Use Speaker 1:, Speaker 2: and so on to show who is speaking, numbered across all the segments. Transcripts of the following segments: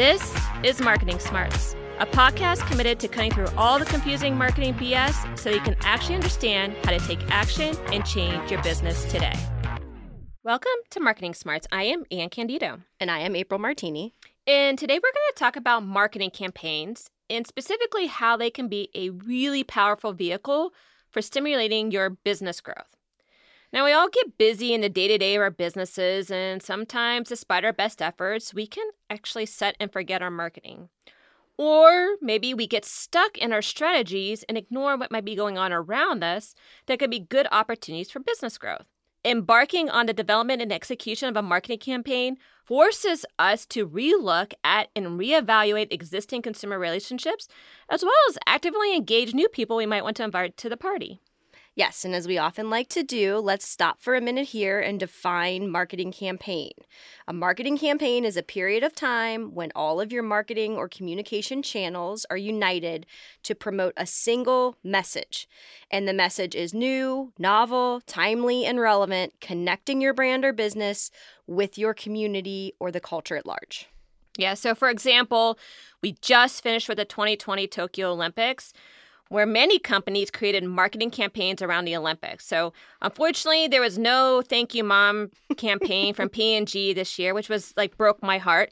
Speaker 1: This is Marketing Smarts, a podcast committed to cutting through all the confusing marketing BS so you can actually understand how to take action and change your business today. Welcome to Marketing Smarts. I am Anne Candido.
Speaker 2: And I am April Martini.
Speaker 1: And today we're going to talk about marketing campaigns and specifically how they can be a really powerful vehicle for stimulating your business growth. Now, we all get busy in the day to day of our businesses, and sometimes, despite our best efforts, we can actually set and forget our marketing. Or maybe we get stuck in our strategies and ignore what might be going on around us that could be good opportunities for business growth. Embarking on the development and execution of a marketing campaign forces us to relook at and reevaluate existing consumer relationships, as well as actively engage new people we might want to invite to the party.
Speaker 2: Yes, and as we often like to do, let's stop for a minute here and define marketing campaign. A marketing campaign is a period of time when all of your marketing or communication channels are united to promote a single message. And the message is new, novel, timely, and relevant, connecting your brand or business with your community or the culture at large.
Speaker 1: Yeah, so for example, we just finished with the 2020 Tokyo Olympics where many companies created marketing campaigns around the Olympics. So, unfortunately, there was no "Thank You, Mom" campaign from P&G this year, which was like broke my heart.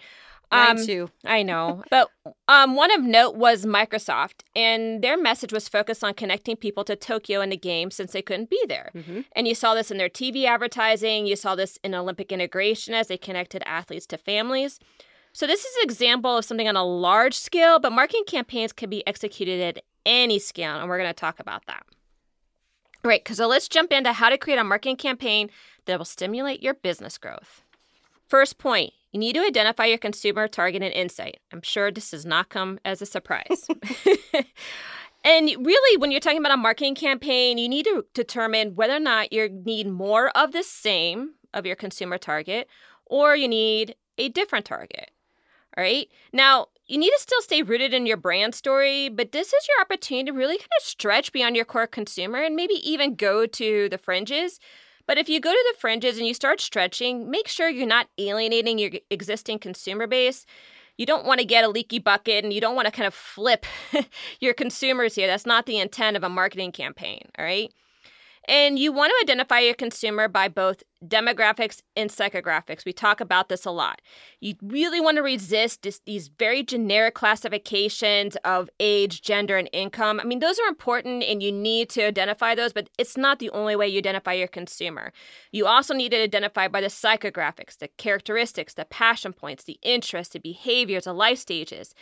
Speaker 2: Um, Mine too.
Speaker 1: I know, but um, one of note was Microsoft, and their message was focused on connecting people to Tokyo and the games since they couldn't be there. Mm-hmm. And you saw this in their TV advertising. You saw this in Olympic integration as they connected athletes to families. So this is an example of something on a large scale, but marketing campaigns can be executed at any scale, and we're going to talk about that. All right, so let's jump into how to create a marketing campaign that will stimulate your business growth. First point, you need to identify your consumer target and insight. I'm sure this does not come as a surprise. and really, when you're talking about a marketing campaign, you need to determine whether or not you need more of the same of your consumer target or you need a different target. All right. Now, you need to still stay rooted in your brand story, but this is your opportunity to really kind of stretch beyond your core consumer and maybe even go to the fringes. But if you go to the fringes and you start stretching, make sure you're not alienating your existing consumer base. You don't want to get a leaky bucket and you don't want to kind of flip your consumers here. That's not the intent of a marketing campaign, all right? And you want to identify your consumer by both demographics and psychographics. We talk about this a lot. You really want to resist this, these very generic classifications of age, gender, and income. I mean, those are important and you need to identify those, but it's not the only way you identify your consumer. You also need to identify by the psychographics, the characteristics, the passion points, the interests, the behaviors, the life stages.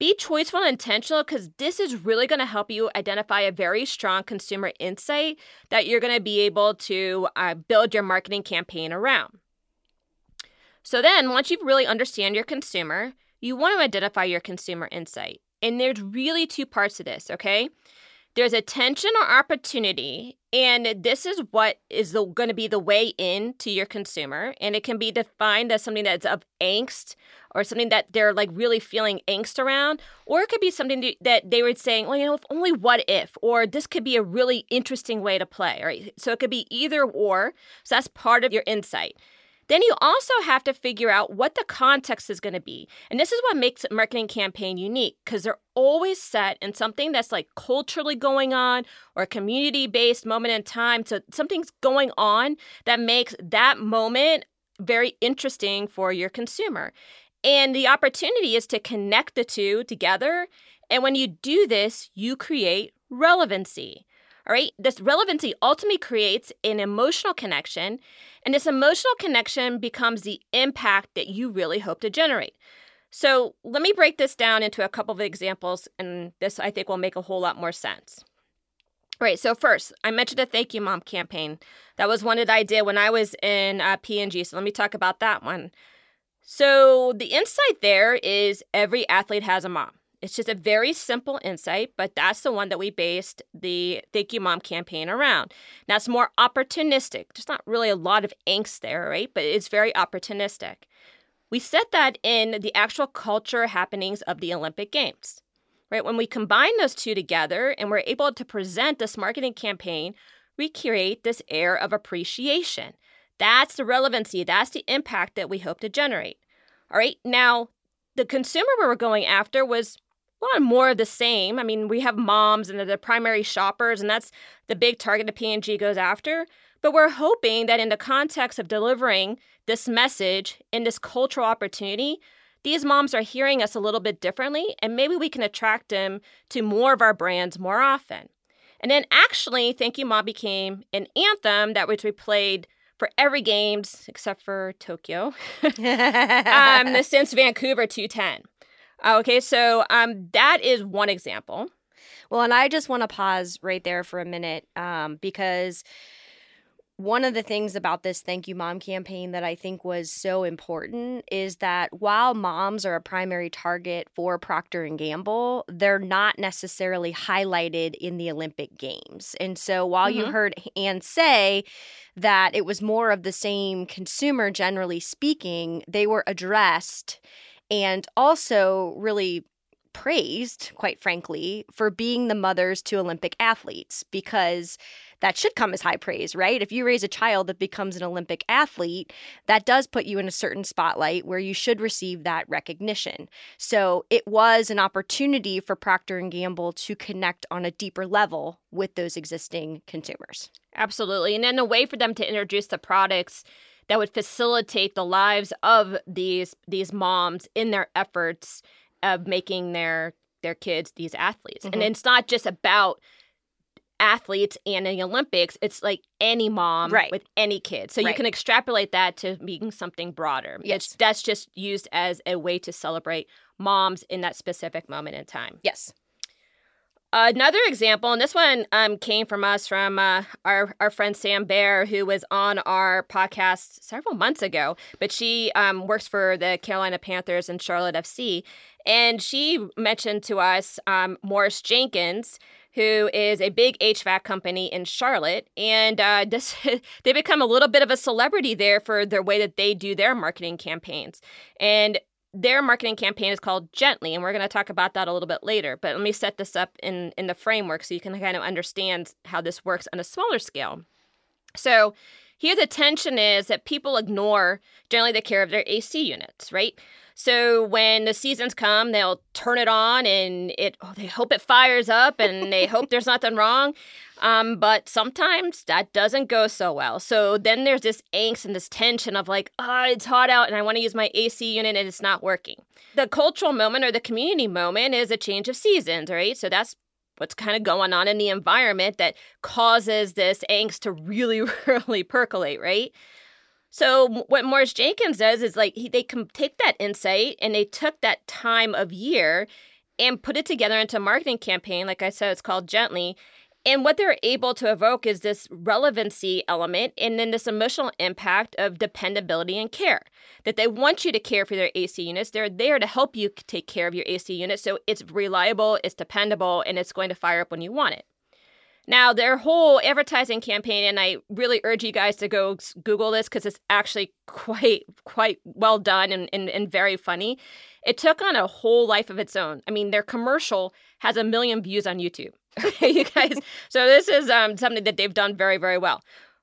Speaker 1: Be choiceful and intentional because this is really going to help you identify a very strong consumer insight that you're going to be able to uh, build your marketing campaign around. So, then once you really understand your consumer, you want to identify your consumer insight. And there's really two parts to this, okay? There's attention or opportunity, and this is what is going to be the way in to your consumer. And it can be defined as something that's of angst or something that they're like really feeling angst around. Or it could be something that they were saying, well, you know, if only what if, or this could be a really interesting way to play, right? So it could be either or. So that's part of your insight. Then you also have to figure out what the context is going to be. And this is what makes a marketing campaign unique because they're always set in something that's like culturally going on or a community based moment in time. So something's going on that makes that moment very interesting for your consumer. And the opportunity is to connect the two together. And when you do this, you create relevancy. All right, this relevancy ultimately creates an emotional connection, and this emotional connection becomes the impact that you really hope to generate. So, let me break this down into a couple of examples, and this I think will make a whole lot more sense. All right, so first, I mentioned a Thank You Mom campaign. That was one that I did when I was in uh, P&G, so let me talk about that one. So, the insight there is every athlete has a mom. It's just a very simple insight, but that's the one that we based the Thank You Mom campaign around. Now it's more opportunistic. There's not really a lot of angst there, right? But it's very opportunistic. We set that in the actual culture happenings of the Olympic Games, right? When we combine those two together and we're able to present this marketing campaign, we create this air of appreciation. That's the relevancy, that's the impact that we hope to generate. All right, now the consumer we were going after was a lot more of the same. I mean, we have moms and they're the primary shoppers, and that's the big target that P&G goes after. But we're hoping that in the context of delivering this message in this cultural opportunity, these moms are hearing us a little bit differently, and maybe we can attract them to more of our brands more often. And then actually, Thank You Mom became an anthem that which we played for every games except for Tokyo um, since Vancouver 210. Okay, so um, that is one example.
Speaker 2: Well, and I just want to pause right there for a minute um, because one of the things about this thank you mom campaign that i think was so important is that while moms are a primary target for procter and gamble they're not necessarily highlighted in the olympic games and so while mm-hmm. you heard anne say that it was more of the same consumer generally speaking they were addressed and also really praised, quite frankly, for being the mothers to Olympic athletes because that should come as high praise, right? If you raise a child that becomes an Olympic athlete, that does put you in a certain spotlight where you should receive that recognition. So it was an opportunity for Procter and Gamble to connect on a deeper level with those existing consumers.
Speaker 1: Absolutely. And then a way for them to introduce the products that would facilitate the lives of these these moms in their efforts of making their their kids these athletes. Mm-hmm. And it's not just about athletes and the Olympics, it's like any mom
Speaker 2: right.
Speaker 1: with any kid. So right. you can extrapolate that to being something broader.
Speaker 2: Yes.
Speaker 1: It's, that's just used as a way to celebrate moms in that specific moment in time.
Speaker 2: Yes.
Speaker 1: Another example, and this one um, came from us from uh, our our friend Sam Bear, who was on our podcast several months ago. But she um, works for the Carolina Panthers and Charlotte FC, and she mentioned to us um, Morris Jenkins, who is a big HVAC company in Charlotte, and uh, this they become a little bit of a celebrity there for the way that they do their marketing campaigns. And their marketing campaign is called Gently, and we're going to talk about that a little bit later. But let me set this up in in the framework so you can kind of understand how this works on a smaller scale. So here the tension is that people ignore generally the care of their AC units, right? So when the seasons come, they'll turn it on and it oh, they hope it fires up and they hope there's nothing wrong. Um, but sometimes that doesn't go so well. So then there's this angst and this tension of like, oh, it's hot out and I want to use my AC unit and it's not working. The cultural moment or the community moment is a change of seasons, right? So that's what's kind of going on in the environment that causes this angst to really, really percolate, right? So what Morris Jenkins does is like he, they can take that insight and they took that time of year and put it together into a marketing campaign. Like I said, it's called Gently. And what they're able to evoke is this relevancy element and then this emotional impact of dependability and care. That they want you to care for their AC units. They're there to help you take care of your AC unit so it's reliable, it's dependable, and it's going to fire up when you want it. Now, their whole advertising campaign, and I really urge you guys to go Google this because it's actually quite quite well done and, and, and very funny. It took on a whole life of its own. I mean, their commercial has a million views on YouTube. Okay, you guys, so this is um, something that they've done very, very well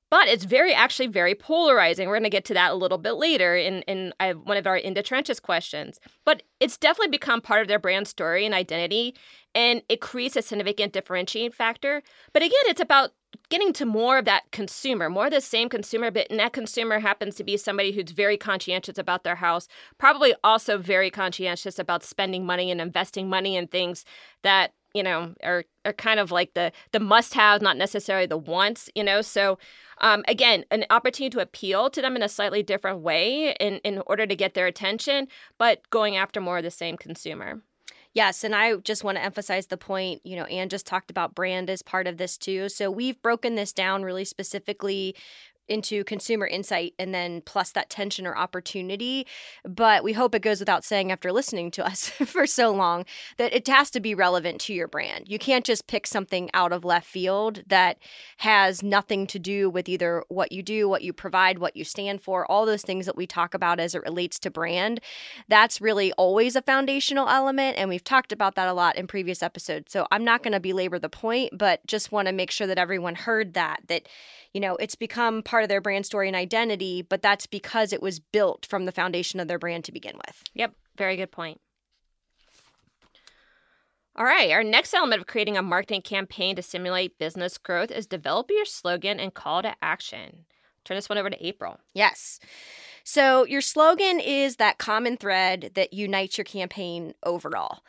Speaker 1: but it's very actually very polarizing. We're going to get to that a little bit later in in one of our in the trenches questions. But it's definitely become part of their brand story and identity, and it creates a significant differentiating factor. But again, it's about getting to more of that consumer, more of the same consumer, but that consumer happens to be somebody who's very conscientious about their house, probably also very conscientious about spending money and investing money in things that you know are are kind of like the the must have not necessarily the wants you know so um, again an opportunity to appeal to them in a slightly different way in in order to get their attention but going after more of the same consumer
Speaker 2: Yes, and I just want to emphasize the point, you know, Anne just talked about brand as part of this too. So we've broken this down really specifically into consumer insight and then plus that tension or opportunity. But we hope it goes without saying after listening to us for so long that it has to be relevant to your brand. You can't just pick something out of left field that has nothing to do with either what you do, what you provide, what you stand for, all those things that we talk about as it relates to brand. That's really always a foundational element. And we've talked about that a lot in previous episodes. So I'm not going to belabor the point, but just want to make sure that everyone heard that, that, you know, it's become part part of their brand story and identity, but that's because it was built from the foundation of their brand to begin with.
Speaker 1: Yep, very good point. All right, our next element of creating a marketing campaign to stimulate business growth is develop your slogan and call to action. Turn this one over to April.
Speaker 2: Yes. So, your slogan is that common thread that unites your campaign overall.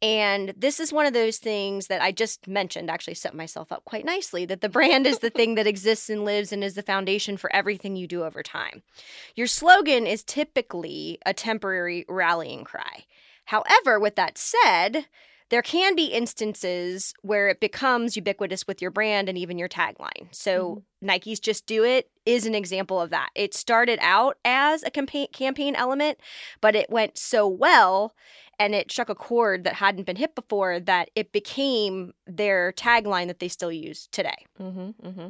Speaker 2: And this is one of those things that I just mentioned, actually set myself up quite nicely that the brand is the thing that exists and lives and is the foundation for everything you do over time. Your slogan is typically a temporary rallying cry. However, with that said, there can be instances where it becomes ubiquitous with your brand and even your tagline. So, mm-hmm. Nike's Just Do It is an example of that. It started out as a campaign, campaign element, but it went so well and it struck a chord that hadn't been hit before that it became their tagline that they still use today. Mm-hmm, mm-hmm.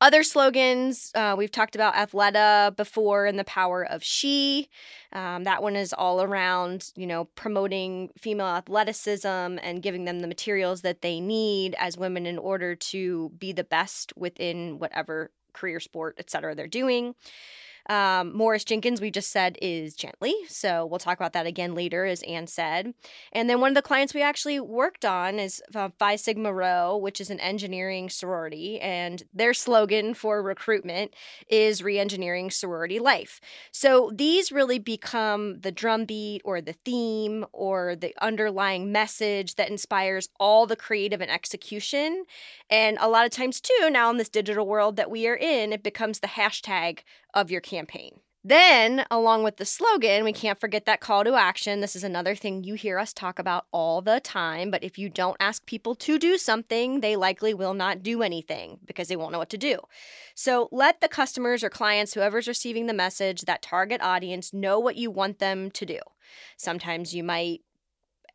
Speaker 2: Other slogans, uh, we've talked about Athleta before and the power of she. Um, that one is all around, you know, promoting female athleticism and giving them the materials that they need as women in order to be the best within whatever career sport, et cetera, they're doing. Um, Morris Jenkins, we just said, is gently. So we'll talk about that again later, as Anne said. And then one of the clients we actually worked on is uh, Phi Sigma Rho, which is an engineering sorority. And their slogan for recruitment is re-engineering sorority life. So these really become the drumbeat or the theme or the underlying message that inspires all the creative and execution. And a lot of times, too, now in this digital world that we are in, it becomes the hashtag of your campaign. Then, along with the slogan, we can't forget that call to action. This is another thing you hear us talk about all the time. But if you don't ask people to do something, they likely will not do anything because they won't know what to do. So let the customers or clients, whoever's receiving the message, that target audience, know what you want them to do. Sometimes you might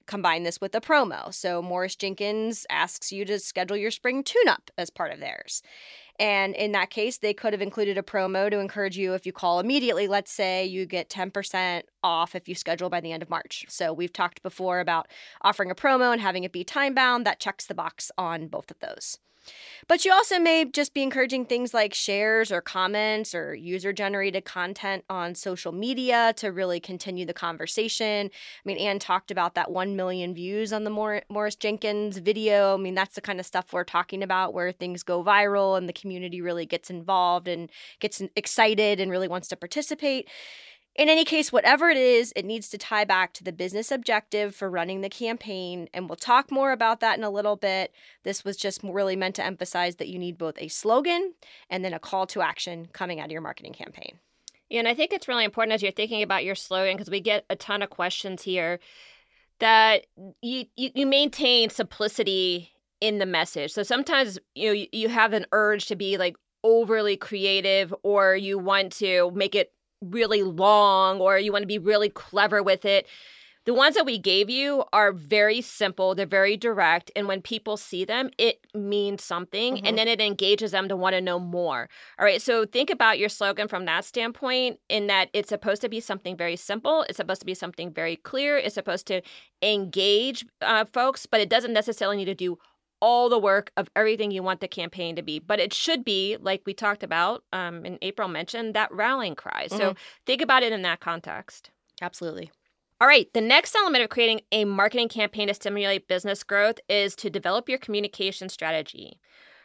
Speaker 2: combine this with a promo. So Morris Jenkins asks you to schedule your spring tune up as part of theirs. And in that case, they could have included a promo to encourage you if you call immediately. Let's say you get 10% off if you schedule by the end of March. So we've talked before about offering a promo and having it be time bound. That checks the box on both of those. But you also may just be encouraging things like shares or comments or user generated content on social media to really continue the conversation. I mean, Anne talked about that 1 million views on the Mor- Morris Jenkins video. I mean, that's the kind of stuff we're talking about where things go viral and the community really gets involved and gets excited and really wants to participate. In any case, whatever it is, it needs to tie back to the business objective for running the campaign. And we'll talk more about that in a little bit. This was just really meant to emphasize that you need both a slogan and then a call to action coming out of your marketing campaign.
Speaker 1: Yeah, and I think it's really important as you're thinking about your slogan because we get a ton of questions here that you, you, you maintain simplicity in the message. So sometimes you know you, you have an urge to be like overly creative or you want to make it really long or you want to be really clever with it. The ones that we gave you are very simple, they're very direct, and when people see them, it means something mm-hmm. and then it engages them to want to know more. All right, so think about your slogan from that standpoint in that it's supposed to be something very simple, it's supposed to be something very clear, it's supposed to engage uh, folks, but it doesn't necessarily need to do all the work of everything you want the campaign to be. But it should be, like we talked about um, and April mentioned, that rallying cry. Mm-hmm. So think about it in that context.
Speaker 2: Absolutely.
Speaker 1: All right, the next element of creating a marketing campaign to stimulate business growth is to develop your communication strategy.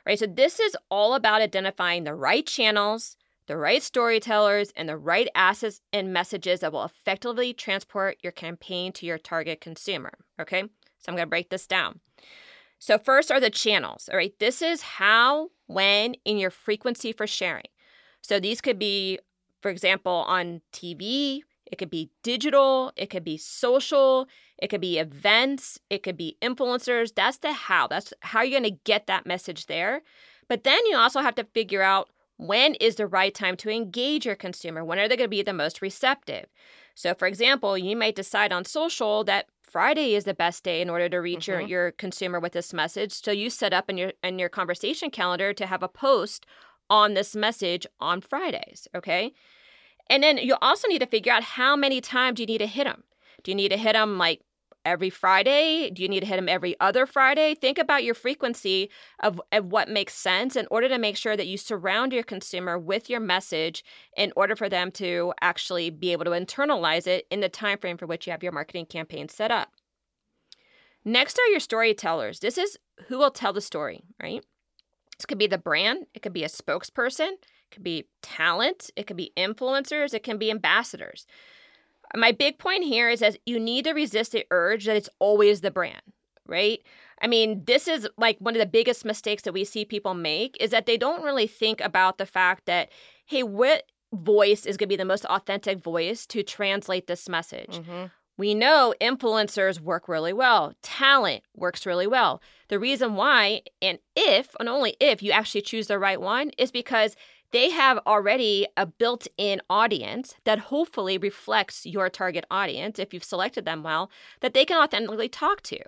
Speaker 1: Right, so this is all about identifying the right channels, the right storytellers, and the right assets and messages that will effectively transport your campaign to your target consumer. Okay, so I'm going to break this down. So, first are the channels. All right. This is how, when, in your frequency for sharing. So, these could be, for example, on TV, it could be digital, it could be social, it could be events, it could be influencers. That's the how. That's how you're going to get that message there. But then you also have to figure out when is the right time to engage your consumer? When are they going to be the most receptive? So, for example, you might decide on social that Friday is the best day in order to reach mm-hmm. your, your consumer with this message. So you set up in your in your conversation calendar to have a post on this message on Fridays, okay? And then you also need to figure out how many times you need to hit them. Do you need to hit them like every Friday? Do you need to hit them every other Friday? Think about your frequency of, of what makes sense in order to make sure that you surround your consumer with your message in order for them to actually be able to internalize it in the time frame for which you have your marketing campaign set up. Next are your storytellers. This is who will tell the story, right? This could be the brand, it could be a spokesperson, it could be talent, it could be influencers, it can be ambassadors. My big point here is that you need to resist the urge that it's always the brand, right? I mean, this is like one of the biggest mistakes that we see people make is that they don't really think about the fact that, hey, what voice is going to be the most authentic voice to translate this message? Mm-hmm. We know influencers work really well. Talent works really well. The reason why, and if, and only if you actually choose the right one, is because they have already a built in audience that hopefully reflects your target audience, if you've selected them well, that they can authentically talk to.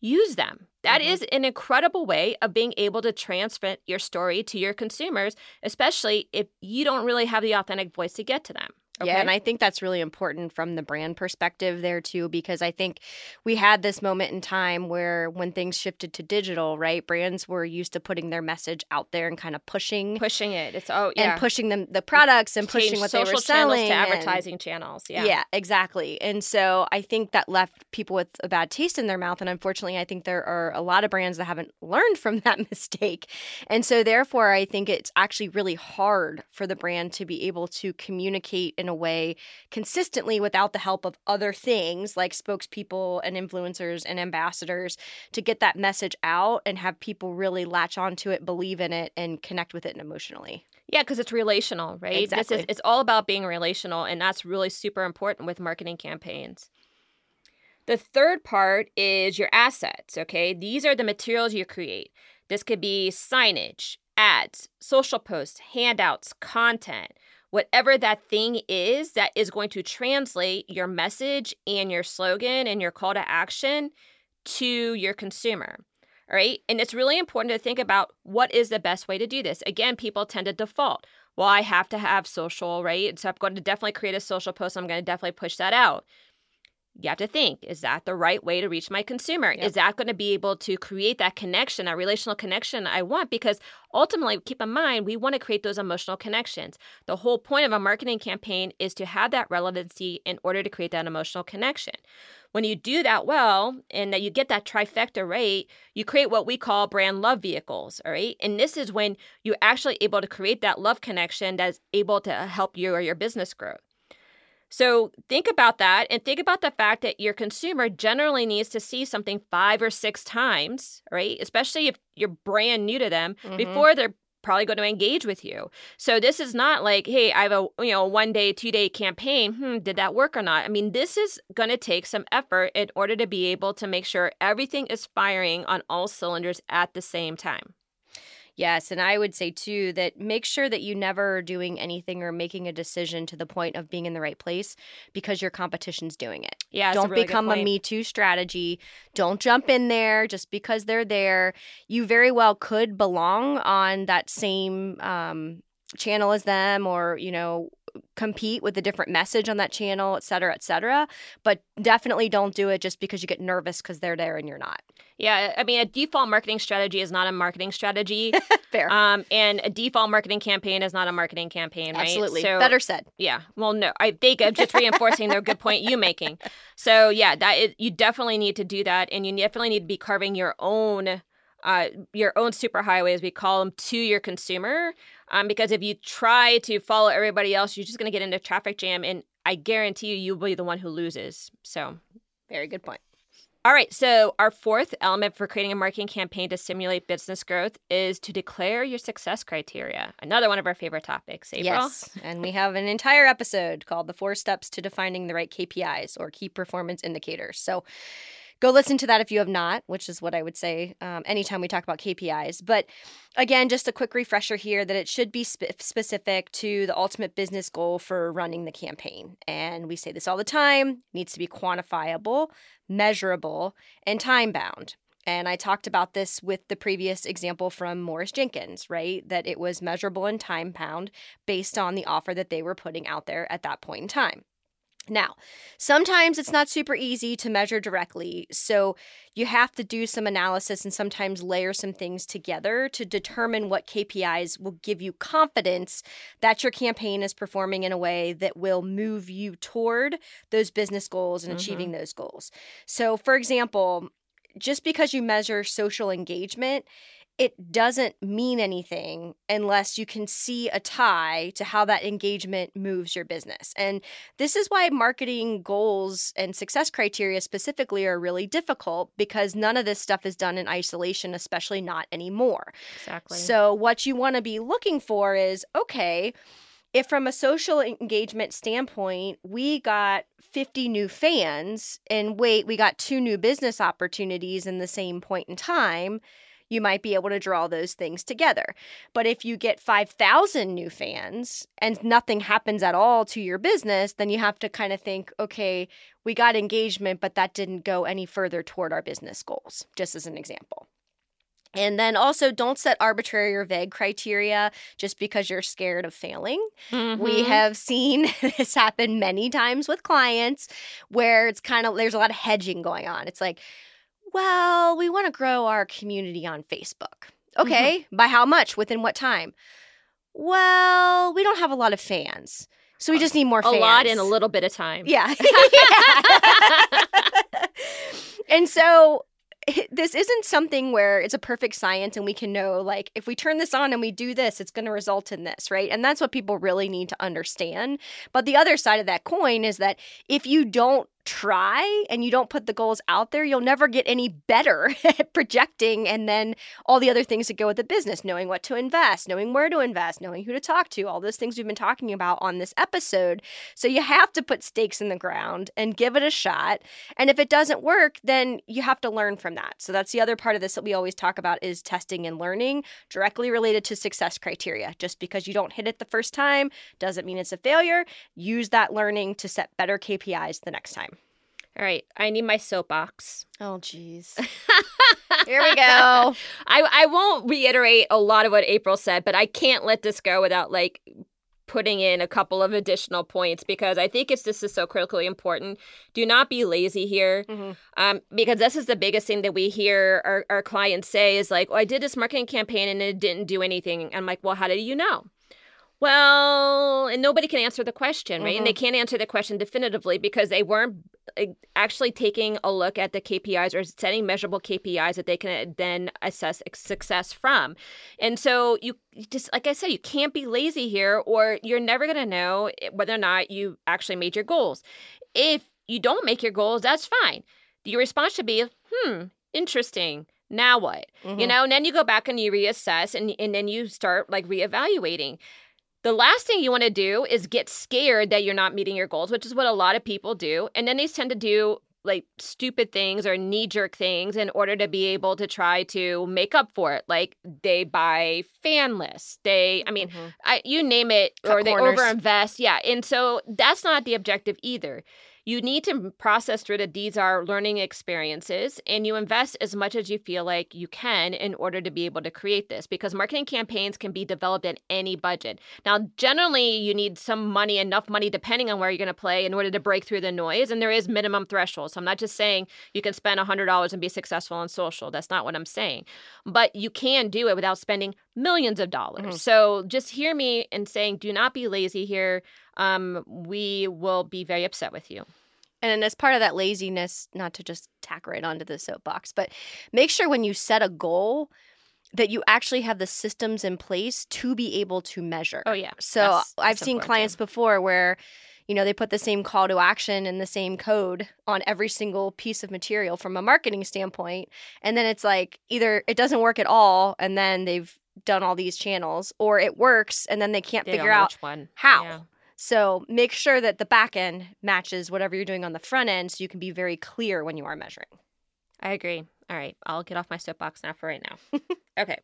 Speaker 1: Use them. That mm-hmm. is an incredible way of being able to transmit your story to your consumers, especially if you don't really have the authentic voice to get to them.
Speaker 2: Okay. Yeah, and I think that's really important from the brand perspective there too, because I think we had this moment in time where when things shifted to digital, right? Brands were used to putting their message out there and kind of pushing,
Speaker 1: pushing it. It's oh yeah,
Speaker 2: and pushing them the products and pushing what they were selling
Speaker 1: to advertising and, channels. Yeah,
Speaker 2: yeah, exactly. And so I think that left people with a bad taste in their mouth, and unfortunately, I think there are a lot of brands that haven't learned from that mistake, and so therefore, I think it's actually really hard for the brand to be able to communicate in a way consistently without the help of other things like spokespeople and influencers and ambassadors to get that message out and have people really latch onto it, believe in it, and connect with it emotionally.
Speaker 1: Yeah, because it's relational, right?
Speaker 2: Exactly.
Speaker 1: This is it's all about being relational, and that's really super important with marketing campaigns. The third part is your assets, okay? These are the materials you create. This could be signage, ads, social posts, handouts, content, whatever that thing is that is going to translate your message and your slogan and your call to action to your consumer. All right. And it's really important to think about what is the best way to do this. Again, people tend to default. Well, I have to have social, right? So I'm going to definitely create a social post. I'm going to definitely push that out you have to think is that the right way to reach my consumer? Yep. is that going to be able to create that connection that relational connection i want? Because ultimately keep in mind we want to create those emotional connections. The whole point of a marketing campaign is to have that relevancy in order to create that emotional connection. When you do that well and that you get that trifecta right you create what we call brand love vehicles all right? And this is when you're actually able to create that love connection that's able to help you or your business grow so think about that and think about the fact that your consumer generally needs to see something five or six times, right? Especially if you're brand new to them mm-hmm. before they're probably going to engage with you. So this is not like, hey, I have a you know one day, two day campaign. Hmm, did that work or not? I mean, this is going to take some effort in order to be able to make sure everything is firing on all cylinders at the same time.
Speaker 2: Yes, and I would say too that make sure that you never are doing anything or making a decision to the point of being in the right place because your competition's doing it.
Speaker 1: Yeah,
Speaker 2: don't
Speaker 1: really
Speaker 2: become a me too strategy. Don't jump in there just because they're there. You very well could belong on that same um, channel as them or you know compete with a different message on that channel et cetera et cetera. But definitely don't do it just because you get nervous because they're there and you're not.
Speaker 1: Yeah i mean a default marketing strategy is not a marketing strategy.
Speaker 2: Fair.
Speaker 1: Um, and a default marketing campaign is not a marketing campaign right?
Speaker 2: Absolutely. So, better said.
Speaker 1: Yeah. Well no i think i'm just reinforcing the good point you making. So yeah that is, you definitely need to do that and you definitely need to be carving your own uh, your own superhighway, as we call them, to your consumer. Um, because if you try to follow everybody else, you're just going to get into traffic jam, and I guarantee you, you'll be the one who loses. So,
Speaker 2: very good point.
Speaker 1: All right, so our fourth element for creating a marketing campaign to stimulate business growth is to declare your success criteria. Another one of our favorite topics, April.
Speaker 2: Yes, and we have an entire episode called The Four Steps to Defining the Right KPIs or Key Performance Indicators. So go listen to that if you have not, which is what I would say um, anytime we talk about KPIs. But again, just a quick refresher here that it should be spe- specific to the ultimate business goal for running the campaign. And we say this all the time needs to be quantifiable, measurable, and time bound. And I talked about this with the previous example from Morris Jenkins, right? That it was measurable and time bound based on the offer that they were putting out there at that point in time. Now, sometimes it's not super easy to measure directly, so you have to do some analysis and sometimes layer some things together to determine what KPIs will give you confidence that your campaign is performing in a way that will move you toward those business goals and mm-hmm. achieving those goals. So, for example, just because you measure social engagement, it doesn't mean anything unless you can see a tie to how that engagement moves your business. And this is why marketing goals and success criteria specifically are really difficult because none of this stuff is done in isolation, especially not anymore.
Speaker 1: Exactly.
Speaker 2: So, what you want to be looking for is okay, if from a social engagement standpoint, we got 50 new fans and wait, we got two new business opportunities in the same point in time you might be able to draw those things together. But if you get 5,000 new fans and nothing happens at all to your business, then you have to kind of think, okay, we got engagement, but that didn't go any further toward our business goals, just as an example. And then also, don't set arbitrary or vague criteria just because you're scared of failing. Mm-hmm. We have seen this happen many times with clients where it's kind of, there's a lot of hedging going on. It's like, well, we want to grow our community on Facebook. Mm-hmm. Okay, mm-hmm. by how much? Within what time? Well, we don't have a lot of fans. So we just need more fans.
Speaker 1: A lot in a little bit of time.
Speaker 2: Yeah. and so this isn't something where it's a perfect science and we can know like if we turn this on and we do this it's going to result in this right and that's what people really need to understand but the other side of that coin is that if you don't try and you don't put the goals out there, you'll never get any better at projecting and then all the other things that go with the business, knowing what to invest, knowing where to invest, knowing who to talk to, all those things we've been talking about on this episode. So you have to put stakes in the ground and give it a shot. And if it doesn't work, then you have to learn from that. So that's the other part of this that we always talk about is testing and learning directly related to success criteria. Just because you don't hit it the first time doesn't mean it's a failure. Use that learning to set better KPIs the next time.
Speaker 1: All right, I need my soapbox.
Speaker 2: Oh, jeez. Here we go.
Speaker 1: I I won't reiterate a lot of what April said, but I can't let this go without like putting in a couple of additional points because I think it's this is so critically important. Do not be lazy here, mm-hmm. um, because this is the biggest thing that we hear our, our clients say is like, "Oh, I did this marketing campaign and it didn't do anything." I'm like, "Well, how did you know?" Well, and nobody can answer the question, right? Mm-hmm. And they mm-hmm. can't answer the question definitively because they weren't actually taking a look at the KPIs or setting measurable KPIs that they can uh, then assess success from. And so you just like I said, you can't be lazy here or you're never going to know whether or not you actually made your goals. If you don't make your goals, that's fine. Your response should be, "Hmm, interesting." Now what? Mm-hmm. You know, and then you go back and you reassess and and then you start like reevaluating. The last thing you want to do is get scared that you're not meeting your goals, which is what a lot of people do. And then they tend to do like stupid things or knee jerk things in order to be able to try to make up for it. Like they buy fan lists, they, I mean, mm-hmm. I, you name it, Cut or corners. they overinvest. Yeah. And so that's not the objective either you need to process through that these are learning experiences and you invest as much as you feel like you can in order to be able to create this because marketing campaigns can be developed at any budget. Now, generally, you need some money, enough money, depending on where you're going to play, in order to break through the noise. And there is minimum thresholds. So I'm not just saying you can spend $100 and be successful on social. That's not what I'm saying. But you can do it without spending millions of dollars. Mm-hmm. So just hear me in saying, do not be lazy here um, we will be very upset with you.
Speaker 2: And as part of that laziness, not to just tack right onto the soapbox, but make sure when you set a goal that you actually have the systems in place to be able to measure.
Speaker 1: Oh, yeah.
Speaker 2: So that's, I've seen clients before where, you know, they put the same call to action and the same code on every single piece of material from a marketing standpoint. And then it's like either it doesn't work at all and then they've done all these channels or it works and then they can't they figure out how. Yeah. So make sure that the back end matches whatever you're doing on the front end so you can be very clear when you are measuring.
Speaker 1: I agree. All right, I'll get off my soapbox now for right now. okay.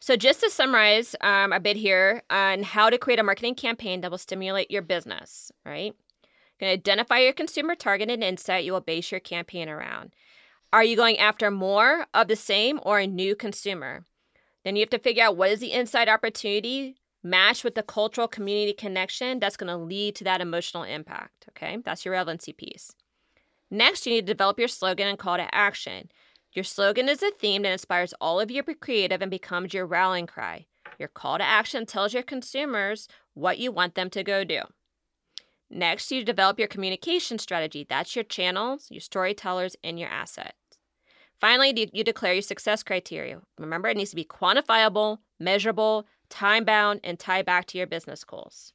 Speaker 1: So, just to summarize um, a bit here on how to create a marketing campaign that will stimulate your business, right? You're going to identify your consumer target and insight you will base your campaign around. Are you going after more of the same or a new consumer? Then you have to figure out what is the inside opportunity matched with the cultural community connection that's going to lead to that emotional impact. Okay, that's your relevancy piece. Next, you need to develop your slogan and call to action. Your slogan is a theme that inspires all of your creative and becomes your rallying cry. Your call to action tells your consumers what you want them to go do. Next, you develop your communication strategy. That's your channels, your storytellers, and your assets. Finally, you declare your success criteria. Remember, it needs to be quantifiable, measurable, time bound, and tie back to your business goals.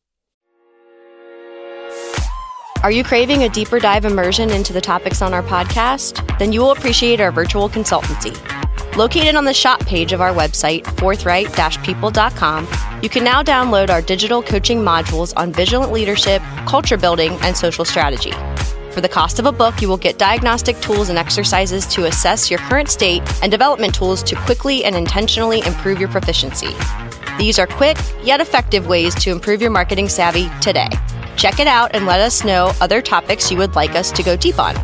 Speaker 2: Are you craving a deeper dive immersion into the topics on our podcast? Then you will appreciate our virtual consultancy. Located on the shop page of our website, forthright people.com, you can now download our digital coaching modules on vigilant leadership, culture building, and social strategy. For the cost of a book, you will get diagnostic tools and exercises to assess your current state and development tools to quickly and intentionally improve your proficiency. These are quick yet effective ways to improve your marketing savvy today. Check it out and let us know other topics you would like us to go deep on.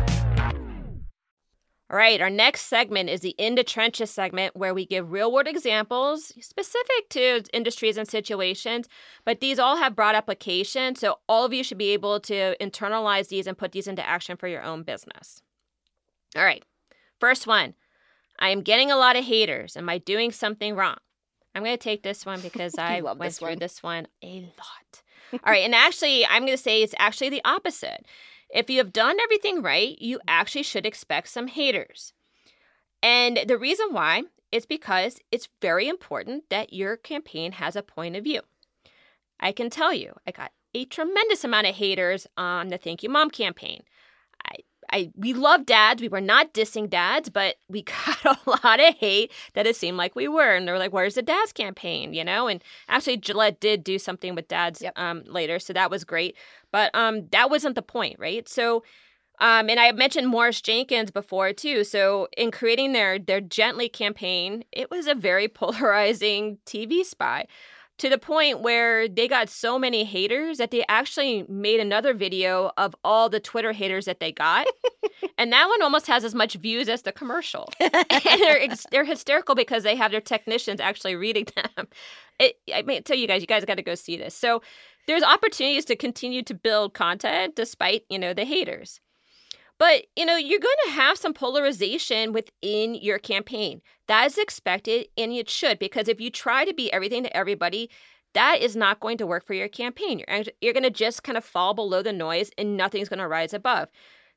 Speaker 1: All right, our next segment is the In the Trenches segment where we give real world examples specific to industries and situations, but these all have broad application. So all of you should be able to internalize these and put these into action for your own business. All right, first one I am getting a lot of haters. Am I doing something wrong? I'm going to take this one because I went this through one. this one a lot. All right. And actually, I'm going to say it's actually the opposite. If you have done everything right, you actually should expect some haters. And the reason why is because it's very important that your campaign has a point of view. I can tell you, I got a tremendous amount of haters on the Thank You Mom campaign. I we love dads. We were not dissing dads, but we got a lot of hate that it seemed like we were. And they were like, "Where's the dads campaign?" You know. And actually, Gillette did do something with dads yep. um, later, so that was great. But um, that wasn't the point, right? So. Um, and I mentioned Morris Jenkins before too. So in creating their their gently campaign, it was a very polarizing TV spot to the point where they got so many haters that they actually made another video of all the Twitter haters that they got. and that one almost has as much views as the commercial. and they're, they're hysterical because they have their technicians actually reading them. It, I mean, tell you guys, you guys got to go see this. So there's opportunities to continue to build content despite, you know, the haters. But, you know, you're going to have some polarization within your campaign. That is expected and it should because if you try to be everything to everybody, that is not going to work for your campaign. You're, you're going to just kind of fall below the noise and nothing's going to rise above.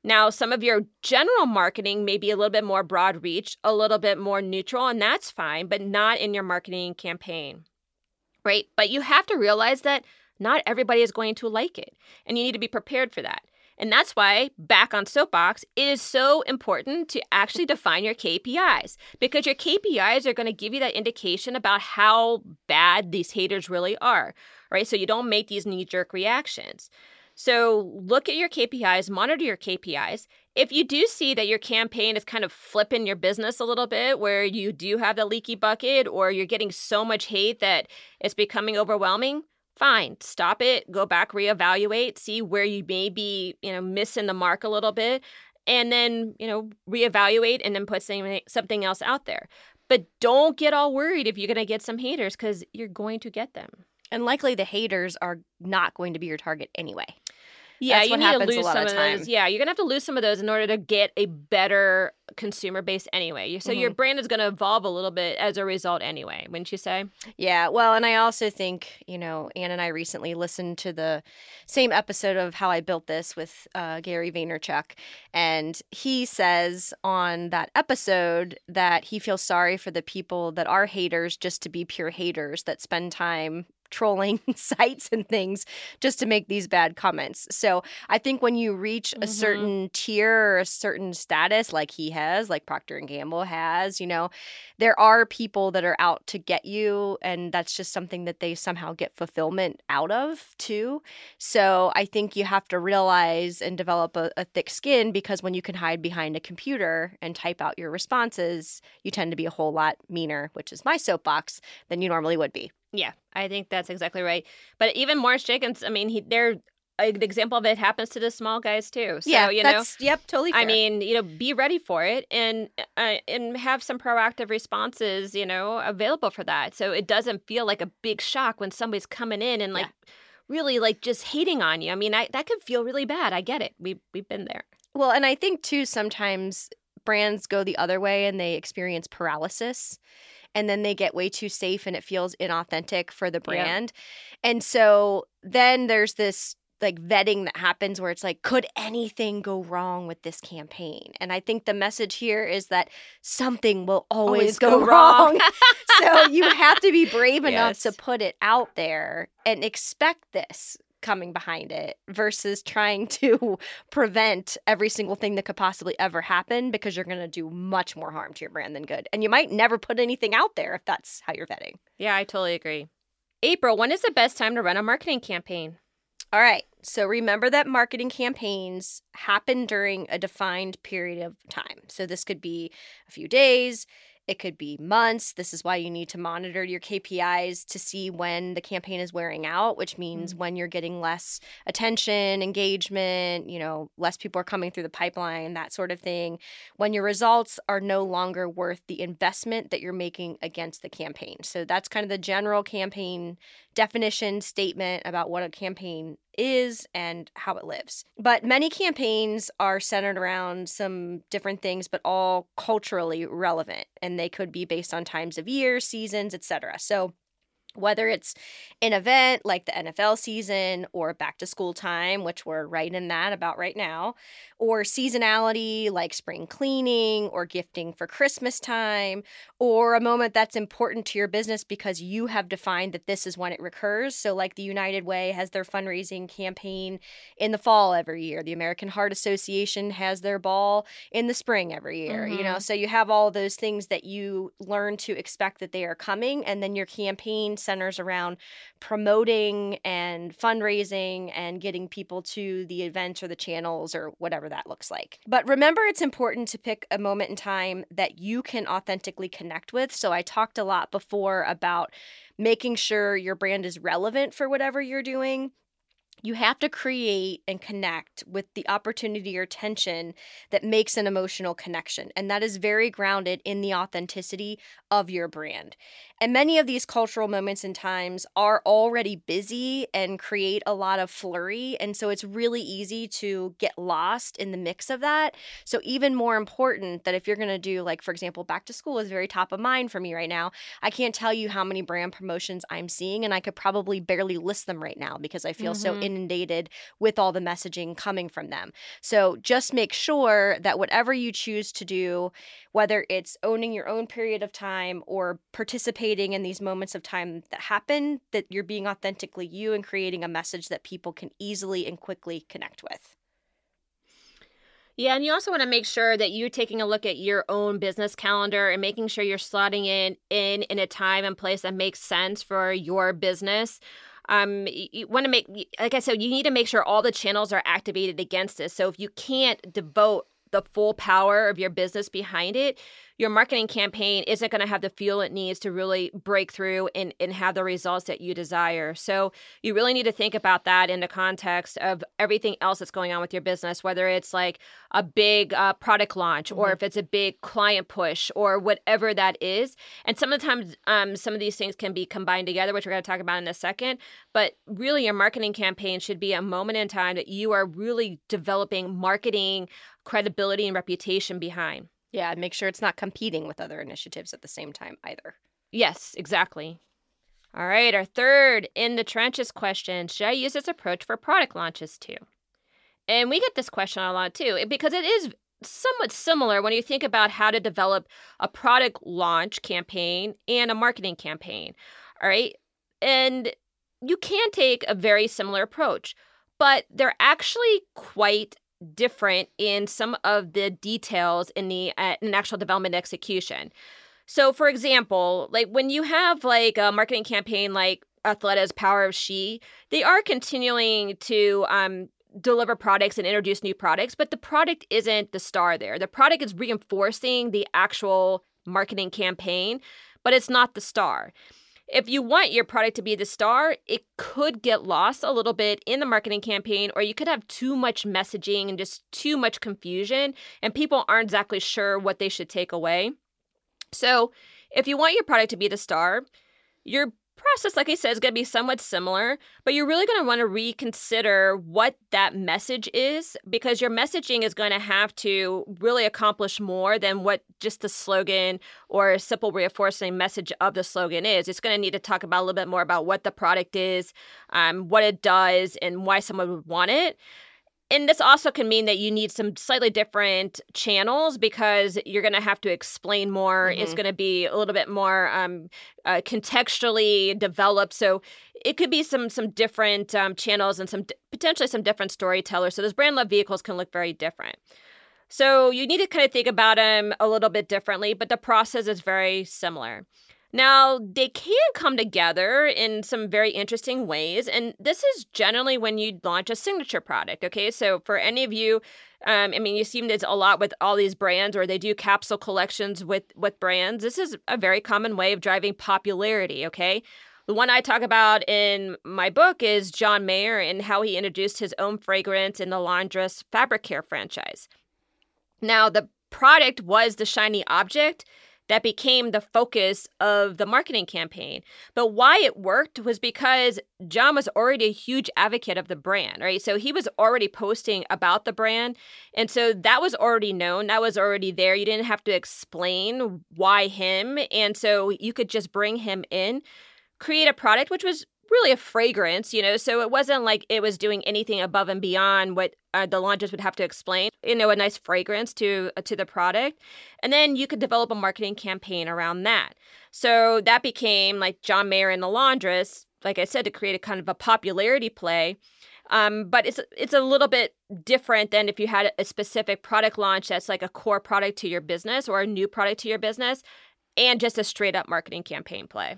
Speaker 1: Now, some of your general marketing may be a little bit more broad reach, a little bit more neutral, and that's fine, but not in your marketing campaign, right? But you have to realize that not everybody is going to like it, and you need to be prepared for that. And that's why, back on Soapbox, it is so important to actually define your KPIs because your KPIs are going to give you that indication about how bad these haters really are, right? So you don't make these knee jerk reactions. So look at your KPIs, monitor your KPIs. If you do see that your campaign is kind of flipping your business a little bit, where you do have the leaky bucket or you're getting so much hate that it's becoming overwhelming, fine stop it go back reevaluate see where you may be you know missing the mark a little bit and then you know reevaluate and then put something, else out there. But don't get all worried if you're going to get some haters because you're going to get them.
Speaker 2: And likely the haters are not going to be your target anyway
Speaker 1: yeah, That's you need to lose some of, of those. Yeah, you're gonna have to lose some of those in order to get a better consumer base anyway. So mm-hmm. your brand is gonna evolve a little bit as a result anyway, wouldn't you say?
Speaker 2: Yeah. Well, and I also think you know Anne and I recently listened to the same episode of How I Built This with uh, Gary Vaynerchuk, and he says on that episode that he feels sorry for the people that are haters just to be pure haters that spend time trolling sites and things just to make these bad comments. So I think when you reach a mm-hmm. certain tier or a certain status, like he has, like Procter and Gamble has, you know, there are people that are out to get you, and that's just something that they somehow get fulfillment out of too. So I think you have to realize and develop a, a thick skin because when you can hide behind a computer and type out your responses, you tend to be a whole lot meaner, which is my soapbox, than you normally would be.
Speaker 1: Yeah, I think that's exactly right. But even Morris Jenkins, I mean, he, they're an example of it happens to the small guys too. So,
Speaker 2: yeah,
Speaker 1: you know,
Speaker 2: yep, totally. Fair.
Speaker 1: I mean, you know, be ready for it and uh, and have some proactive responses, you know, available for that. So it doesn't feel like a big shock when somebody's coming in and like
Speaker 2: Yeah.
Speaker 1: really like just hating on you. I mean, I, that could feel really bad. I get it. We we've been there.
Speaker 2: Well, and I think too sometimes brands go the other way and they experience paralysis and then they get way too safe and it feels inauthentic for the
Speaker 1: Yeah.
Speaker 2: brand. And so then there's this like vetting that happens where it's like could anything go wrong with this campaign? And I think the message here is that something will always, go, wrong. so you have to be brave enough to put it out there and expect this coming behind it versus trying to prevent every single thing that could possibly ever happen because you're going to do much more harm to your brand than good. And you might never put anything out there if that's how you're vetting.
Speaker 1: Yeah, I totally agree. April, when is the best time to run a marketing campaign?
Speaker 2: All right. So remember that marketing campaigns happen during a defined period of time. So this could be a few days, it could be months. This is why you need to monitor your KPIs to see when the campaign is wearing out, which means mm. when you're getting less attention, engagement, you know, less people are coming through the pipeline, that sort of thing. When your results are no longer worth the investment that you're making against the campaign. So that's kind of the general campaign definition statement about what a campaign is and how it lives. But many campaigns are centered around some different things but all culturally relevant and they could be based on times of year, seasons, etc. So whether it's an event like the NFL season or back to school time, which we're right in that about right now, or seasonality like spring cleaning or gifting for Christmas time, or a moment that's important to your business because you have defined that this is when it recurs. So, like the United Way has their fundraising campaign in the fall every year, the American Heart Association has their ball in the spring every year, you know. Mm-hmm. So, you have all those things that you learn to expect that they are coming, and then your campaign centers around promoting and fundraising and getting people to the events or the channels or whatever that looks like. But remember, it's important to pick a moment in time that you can authentically connect with. So I talked a lot before about making sure your brand is relevant for whatever you're doing. You have to create and connect with the opportunity or tension that makes an emotional connection. And that is very grounded in the authenticity of your brand. And many of these cultural moments and times are already busy and create a lot of flurry. And so it's really easy to get lost in the mix of that. So, even more important that if you're going to do, like, for example, back to school is very top of mind for me right now. I can't tell you how many brand promotions I'm seeing, and I could probably barely list them right now because I feel so
Speaker 1: Mhm.
Speaker 2: Inundated with all the messaging coming from them. So, just make sure that whatever you choose to do, whether it's owning your own period of time or participating in these moments of time that happen, that you're being authentically you and creating a message that people can easily and quickly connect with.
Speaker 1: Yeah, and you also want to make sure that you're taking a look at your own business calendar and making sure you're slotting in in in a time and place that makes sense for your business. Um, you, you want to make, like I said, you need to make sure all the channels are activated against this. So if you can't devote the full power of your business behind it, your marketing campaign isn't going to have the fuel it needs to really break through and, and have the results that you desire. So you really need to think about that in the context of everything else that's going on with your business, whether it's like a big uh, product launch or
Speaker 2: Mhm.
Speaker 1: if it's a big client push or whatever that is. And some of the times, um, some of these things can be combined together, which we're going to talk about in a second. But really, your marketing campaign should be a moment in time that you are really developing marketing credibility and reputation behind.
Speaker 2: Yeah, make sure it's not competing with other initiatives at the same time either.
Speaker 1: Yes, exactly. All right, our third in the trenches question Should I use this approach for product launches too? And we get this question a lot too, because it is somewhat similar when you think about how to develop a product launch campaign and a marketing campaign. All right. And you can take a very similar approach, but they're actually quite different in some of the details in the uh, in actual development execution. So, for example, like when you have like a marketing campaign like Athleta's Power of She, they are continuing to um, deliver products and introduce new products, but the product isn't the star there. The product is reinforcing the actual marketing campaign, but it's not the star. If you want your product to be the star, it could get lost a little bit in the marketing campaign, or you could have too much messaging and just too much confusion, and people aren't exactly sure what they should take away. So, if you want your product to be the star, your process, like I said, is going to be somewhat similar, but you're really going to want to reconsider what that message is because your messaging is going to have to really accomplish more than what just the slogan or a simple reinforcing message of the slogan is. It's going to need to talk about a little bit more about what the product is, um, what it does, and why someone would want it and this also can mean that you need some slightly different channels because you're going to have to explain more. Mm-hmm. It's going to be a little bit more um, uh, contextually developed. So it could be some some different um, channels and some potentially some different storytellers. So those brand love vehicles can look very different. So you need to kind of think about them a little bit differently, but the process is very similar. Now, they can come together in some very interesting ways, and this is generally when you launch a signature product. Okay, so for any of you, um, I mean, you see this a lot with all these brands, or they do capsule collections with with brands. This is a very common way of driving popularity. Okay, the one I talk about in my book is John Mayer and how he introduced his own fragrance in the Laundress fabric care franchise. Now, the product was the shiny object that became the focus of the marketing campaign. But why it worked was because John was already a huge advocate of the brand, right? So he was already posting about the brand. And so that was already known, that was already there. You didn't have to explain why him. And so you could just bring him in, create a product, which was really a fragrance, you know, so it wasn't like it was doing anything above and beyond what uh, the laundress would have to explain. You know, a nice fragrance to uh, to the product, and then you could develop a marketing campaign around that. So that became like John Mayer and the laundress, like I said, to create a kind of a popularity play. Um, but it's it's a little bit different than if you had a specific product launch that's like a core product to your business or a new product to your business, and just a straight up marketing campaign play.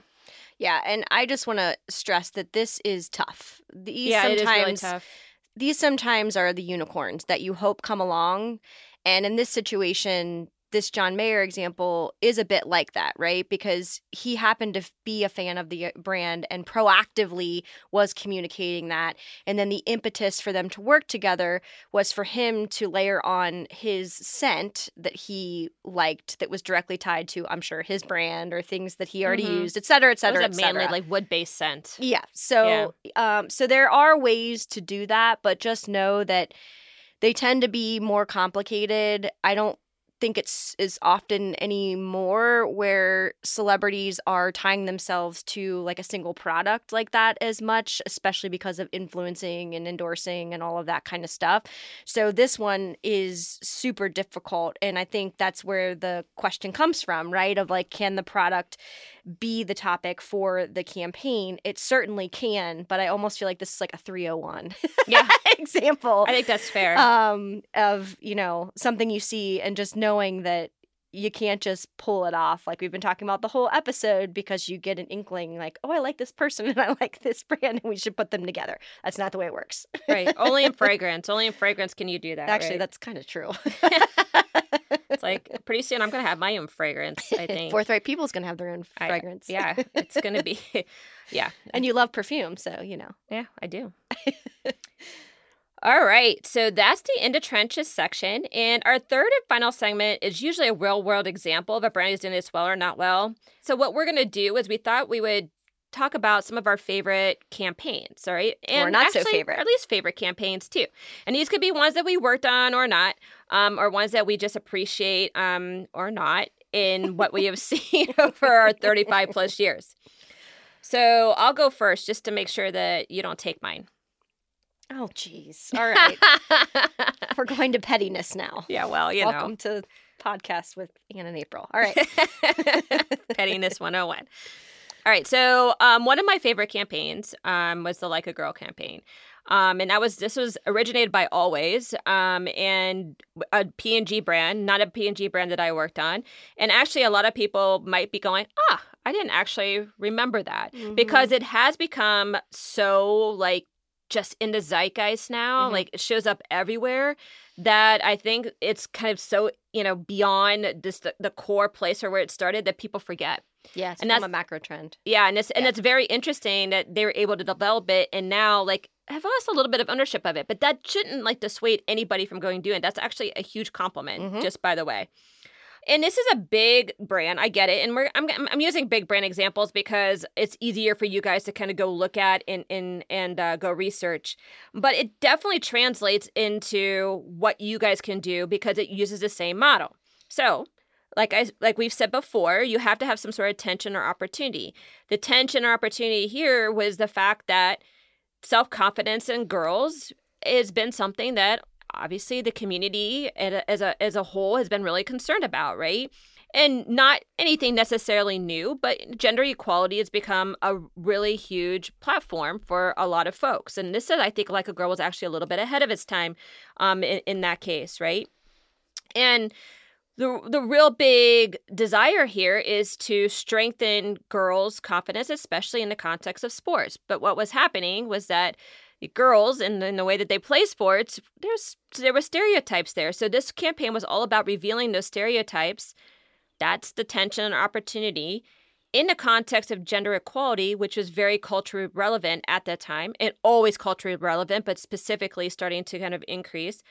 Speaker 2: Yeah, and I just want to stress that this is tough. These yeah, sometimes, it is really tough. These sometimes are the unicorns that you hope come along, and in this situation, this John Mayer example is a bit like that, right? Because he happened to be a fan of the uh, brand and proactively was communicating that. And then the impetus for them to work together was for him to layer on his scent that he liked that was directly tied to, I'm sure, his brand or things that he already mm-hmm. used, et cetera, et cetera. It was
Speaker 1: a mainly like wood based scent.
Speaker 2: Yeah. So, yeah. Um, so there are ways to do that, but just know that they tend to be more complicated. I don't think it's is often anymore where celebrities are tying themselves to like a single product like that as much especially because of influencing and endorsing and all of that kind of stuff. So this one is super difficult and i think that's where the question comes from right of like can the product be the topic for the campaign it certainly can but i almost feel like this is like a 301
Speaker 1: yeah.
Speaker 2: example.
Speaker 1: I think that's fair.
Speaker 2: Um of you know something you see and just knowing that you can't just pull it off. Like we've been talking about the whole episode because you get an inkling like oh i like this person and i like this brand and we should put them together. That's not the way it works.
Speaker 1: Right. Only in fragrance. Only in fragrance can you do that
Speaker 2: actually
Speaker 1: right?
Speaker 2: that's kind of true
Speaker 1: it's like pretty soon i'm gonna have my own fragrance i think
Speaker 2: forthright people's gonna have their own fragrance
Speaker 1: I, yeah it's gonna be yeah
Speaker 2: and you love perfume so you know
Speaker 1: yeah i do all right, so that's the in the trenches section. And our third and final segment is usually a real world example of a brand is doing this well or not well. So, what we're going to do is we thought we would talk about some of our favorite campaigns, all right?
Speaker 2: And or not actually, so favorite.
Speaker 1: Or at least favorite campaigns too. And these could be ones that we worked on or not, um, or ones that we just appreciate um, or not in what we have seen over our 35 plus years. So I'll go first just to make sure that you don't take mine.
Speaker 2: Oh, jeez. All right. We're going to pettiness now.
Speaker 1: Yeah, well, you
Speaker 2: Welcome
Speaker 1: know.
Speaker 2: to podcast with Anne and April. All right.
Speaker 1: pettiness 101. All right. So, um, one of my favorite campaigns um, was the Like a Girl campaign. Um, and that was this was originated by Always um, and a P&G brand, not a P&G brand that I worked on. And actually, a lot of people might be going, ah, I didn't actually remember that mm-hmm. because it has become so like just in the zeitgeist now. Mm-hmm. Like it shows up everywhere that I think it's kind of so, you know, beyond this the, the core place or where it started that people forget.
Speaker 2: Yeah,
Speaker 1: And that's-
Speaker 2: a macro trend.
Speaker 1: Yeah, and it's and
Speaker 2: Yeah.
Speaker 1: it's very interesting that they were able to develop it and now like have lost a little bit of ownership of it, but that shouldn't like dissuade anybody from going doing it. That's actually a huge compliment,
Speaker 2: Mhm.
Speaker 1: just by the way. And this is a big brand. I get it, and we're I'm I'm using big brand examples because it's easier for you guys to kind of go look at and and and uh, go research. But it definitely translates into what you guys can do because it uses the same model. So, like I like we've said before, you have to have some sort of tension or opportunity. The tension or opportunity here was the fact that self confidence in girls has been something that obviously the community as a as a whole has been really concerned about, right? And not anything necessarily new, but gender equality has become a really huge platform for a lot of folks. And this is, I think, like a girl was actually a little bit ahead of its time, um, in, in that case, right? And the the real big desire here is to strengthen girls' confidence, especially in the context of sports. But what was happening was that girls, and in the way that they play sports, there's there were stereotypes there. So this campaign was all about revealing those stereotypes. That's the tension and opportunity in the context of gender equality, which was very culturally relevant at that time, and always culturally relevant, but specifically starting to kind of increase,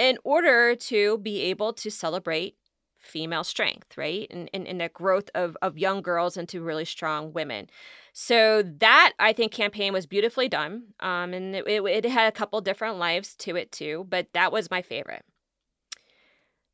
Speaker 1: in order to be able to celebrate female strength, right? And, and, the growth of, of young girls into really strong women. So that I think campaign was beautifully done. Um, and it, it, it had a couple different lives to it too, but that was my favorite.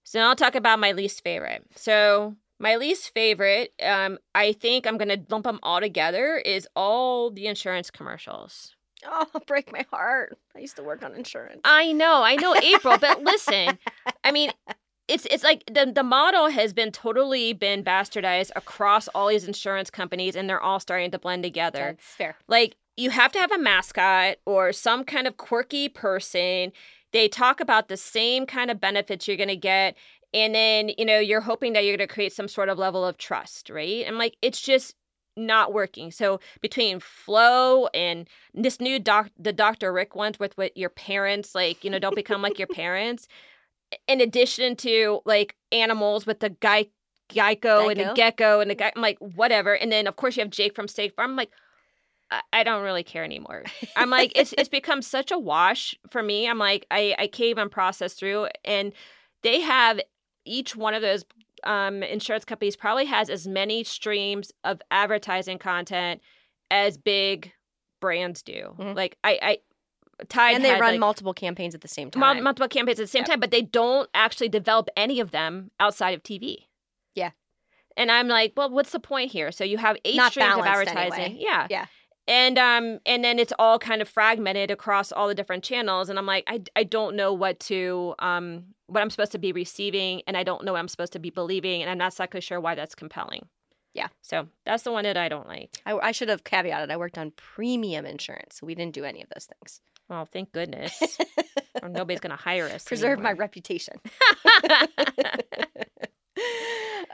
Speaker 1: So now I'll talk about my least favorite. So my least favorite, um, I think I'm gonna lump them all together, is all the insurance commercials.
Speaker 2: Oh, break my heart. I used to work on insurance.
Speaker 1: I know, I know, April, but listen, I mean, it's it's like the the model has been totally been bastardized across all these insurance companies, and they're all starting to blend together.
Speaker 2: That's fair.
Speaker 1: Like you have to have a mascot or some kind of quirky person. They talk about the same kind of benefits you're going to get. And then, you know, you're hoping that you're going to create some sort of level of trust, right? And like, it's just not working. So between Flo and this new doc, the Dr. Rick ones with with your parents, like, you know, don't become like your parents. In addition to like animals with the guy, Geico, and the gecko and the mm-hmm. guy, I'm like, whatever. And then of course you have Jake from State Farm. I'm like, I- I don't really care anymore. I'm like, it's it's become such a wash for me. I'm like, I I can't even process through, and they have each one of those um, insurance companies probably has as many streams of advertising content as big brands do.
Speaker 2: Mhm.
Speaker 1: Like I I Tide
Speaker 2: and they
Speaker 1: had,
Speaker 2: run
Speaker 1: like,
Speaker 2: multiple campaigns at the same time.
Speaker 1: multiple campaigns at the same
Speaker 2: Yep.
Speaker 1: time, but they don't actually develop any of them outside of TV.
Speaker 2: Yeah.
Speaker 1: And I'm like, well, what's the point here? So you have eight
Speaker 2: Not
Speaker 1: streams of advertising.
Speaker 2: anyway.
Speaker 1: Yeah.
Speaker 2: Yeah.
Speaker 1: And um and then it's all kind of fragmented across all the different channels and I'm like I, I don't know what to um what I'm supposed to be receiving and I don't know what I'm supposed to be believing and I'm not exactly sure why that's compelling.
Speaker 2: Yeah.
Speaker 1: So that's the one that I don't like.
Speaker 2: I, I should have caveated. I worked on premium insurance, so we didn't do any of those things.
Speaker 1: Well, thank goodness. or nobody's gonna hire us.
Speaker 2: Preserve my reputation.